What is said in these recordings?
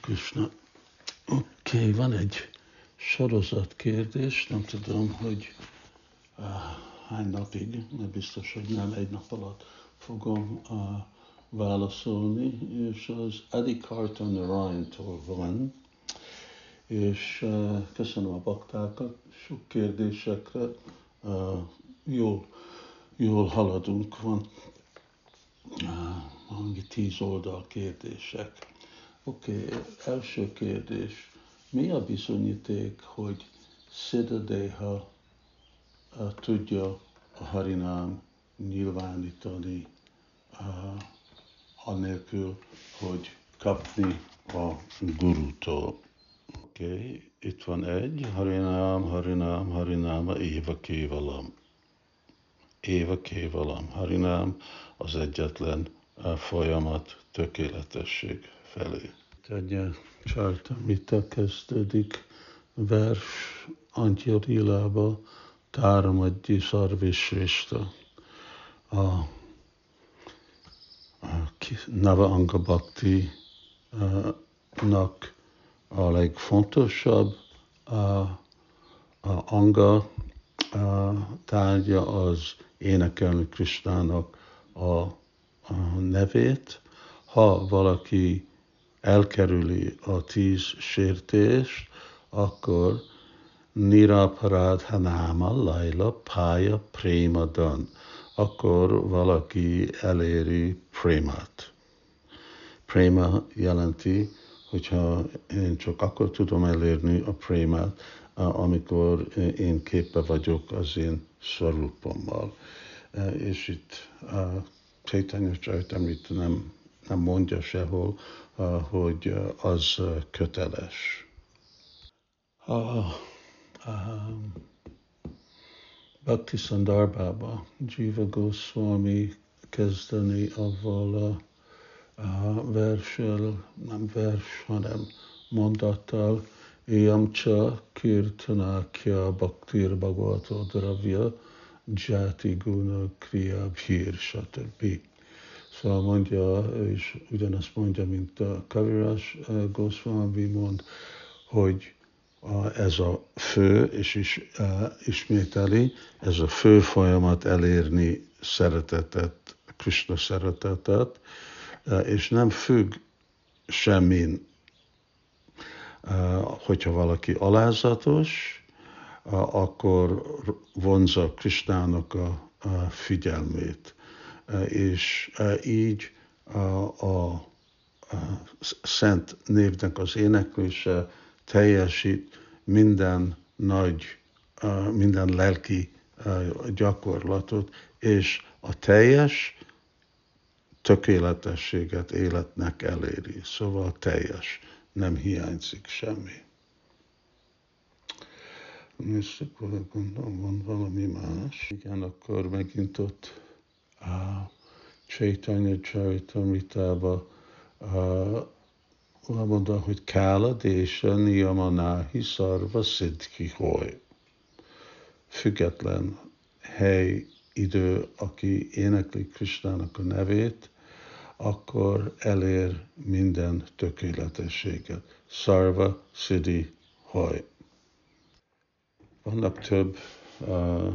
Krishna. Oké, okay, van egy sorozat kérdés, nem tudom, hogy uh, hány napig, mert biztos, hogy nem egy nap alatt fogom uh, válaszolni, és az Adi Carton Ryan-tól van, és uh, köszönöm a baktákat, sok kérdésekre, uh, jól, jól haladunk, van uh, tíz oldal kérdések. Oké, okay, első kérdés. Mi a bizonyíték, hogy Siddhadeha uh, tudja a Harinám nyilvánítani uh, anélkül, hogy kapni a gurutól? Oké, okay, itt van egy, Harinám, Harinám, Harináma, Éva Kévalam. Éva Kévalam, Harinám az egyetlen uh, folyamat, tökéletesség felé. Tegye Csartamita kezdődik vers Antya Táramadji Szarvisvista. A, a Nava Anga Bhakti nak a legfontosabb a, a anga a tárgya az énekelni Kristának a, a nevét. Ha valaki elkerüli a tíz sértést, akkor Niraparad Hanáma Laila Pája Prémadan, akkor valaki eléri prémát. Préma jelenti, hogyha én csak akkor tudom elérni a prémát, amikor én képe vagyok az én szorulpommal. És itt Chaitanya Charitamrita nem, nem mondja sehol, hogy az köteles. A, a Bhakti Sandarbába Jiva Goswami kezdeni avval a, a versel, nem vers, hanem mondattal, Yamcha Kirtanakya Bhaktir Bhagavato Dravya Jati Guna Kriya Bhir Stb. Szóval mondja, és ugyanazt mondja, mint a Kavirás eh, Goswami mond, hogy ez a fő, és is uh, ismételi, ez a fő folyamat elérni szeretetet, Krishna szeretetet, uh, és nem függ semmin, hogyha valaki alázatos, akkor vonza Krishnának a, a figyelmét és így a, szent névnek az éneklése teljesít minden nagy, minden lelki gyakorlatot, és a teljes tökéletességet életnek eléri. Szóval teljes, nem hiányzik semmi. Nézzük, gondolom, van valami más. Igen, akkor megint ott a Chaitanya Charitamritába uh, mondta, hogy Kála Désa Niyamanáhi Szarva Szidki Hoy. Független hely, idő, aki énekli Kristának a nevét, akkor elér minden tökéletességet. Szarva Szidi Hoy. Vannak több uh,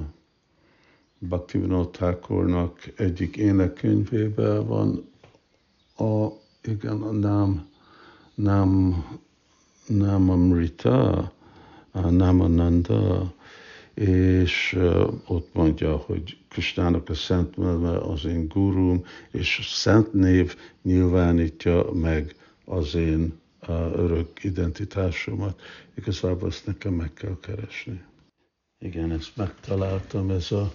Bhaktivinoda Thakurnak egyik énekkönyvében van a, igen, a nám, nám, nám Amrita, a Namananda, és ott mondja, hogy Kristának a szent neve az én gurum, és szent név nyilvánítja meg az én örök identitásomat. Igazából ezt nekem meg kell keresni. Igen, ezt megtaláltam, ez a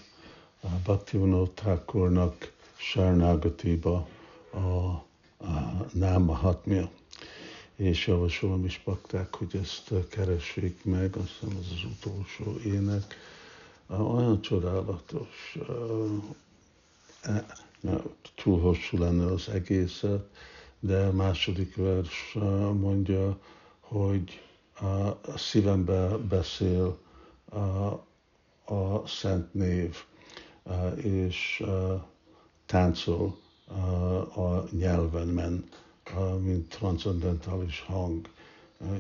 Bhaktivinoda Thakurnak Sarnagatiba a, a Náma Hatmia. És javasolom is bakták, hogy ezt keressék meg, azt hiszem ez az utolsó ének. Olyan csodálatos, e, túl hosszú lenne az egészet, de a második vers mondja, hogy a szívembe beszél a, a szent név és táncol a nyelven, mint transzendentális hang,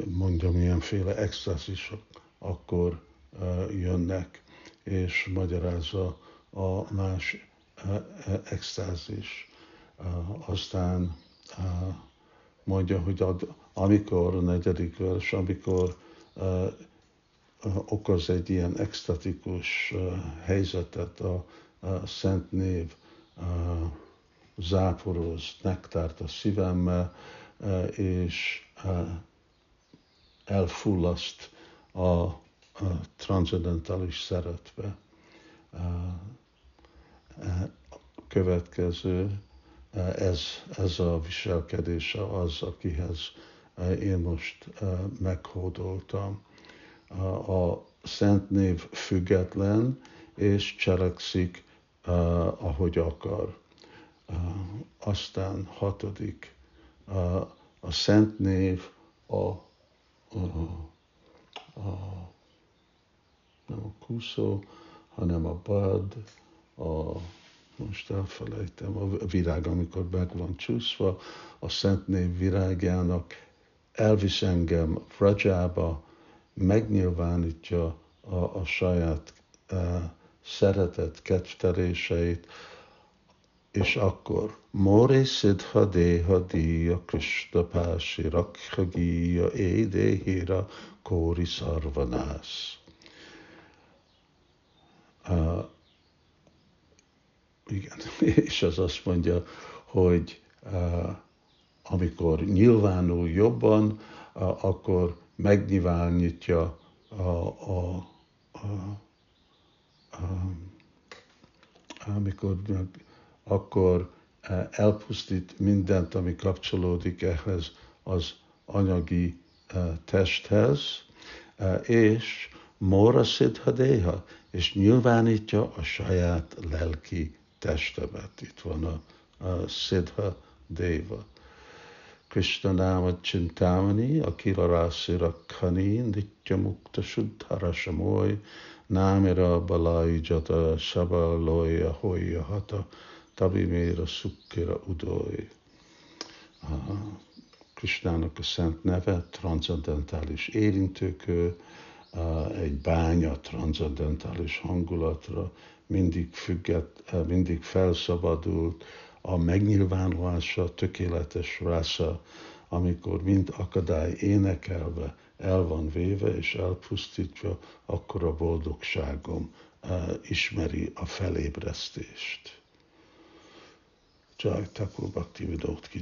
mondja milyenféle extázisok akkor jönnek, és magyarázza a más extázis. Aztán mondja, hogy ad, amikor negyedik vers, amikor okoz egy ilyen extatikus helyzetet a, szent név, záporoz nektárt a szívemmel, és elfullaszt a, a transzendentális szeretbe. Következő, ez, ez a viselkedése az, akihez én most meghódoltam. A szent név független, és cselekszik, ahogy akar. Aztán hatodik, a szent név a, a, a nem a kuszó, hanem a bad, a, most elfelejtem, a virág, amikor meg van csúszva, a Szent Név virágjának elvisz engem Vrajába, megnyilvánítja a, a saját uh, szeretet kedvteréseit, és akkor More Siddha Deha Diya Krishna Pási Rakhagiya Édehira Kóri Szarvanász. Uh, igen, és az azt mondja, hogy uh, amikor nyilvánul jobban, uh, akkor megnyilvánítja a, a, a, a, amikor akkor elpusztít mindent, ami kapcsolódik ehhez az anyagi testhez, és Mora Siddhadeha, és nyilvánítja a saját lelki testemet. Itt van a, a Siddha Deva. Nama Chintamani, Akila Rasira Khani, Nitya Mukta Shuddhara Samoy, Námira Balai Jata Saba Loya Hoya Hata, Tabimira Sukkira Udoy. Krishnának a szent neve, transzendentális érintőkő, egy bánya transzendentális hangulatra, mindig függet, mindig felszabadult, a megnyilvánulása tökéletes rásza, amikor mind akadály énekelve el van véve és elpusztítva, akkor a boldogságom ismeri a felébresztést. Jai Thakur Bhakti Vidot Ki.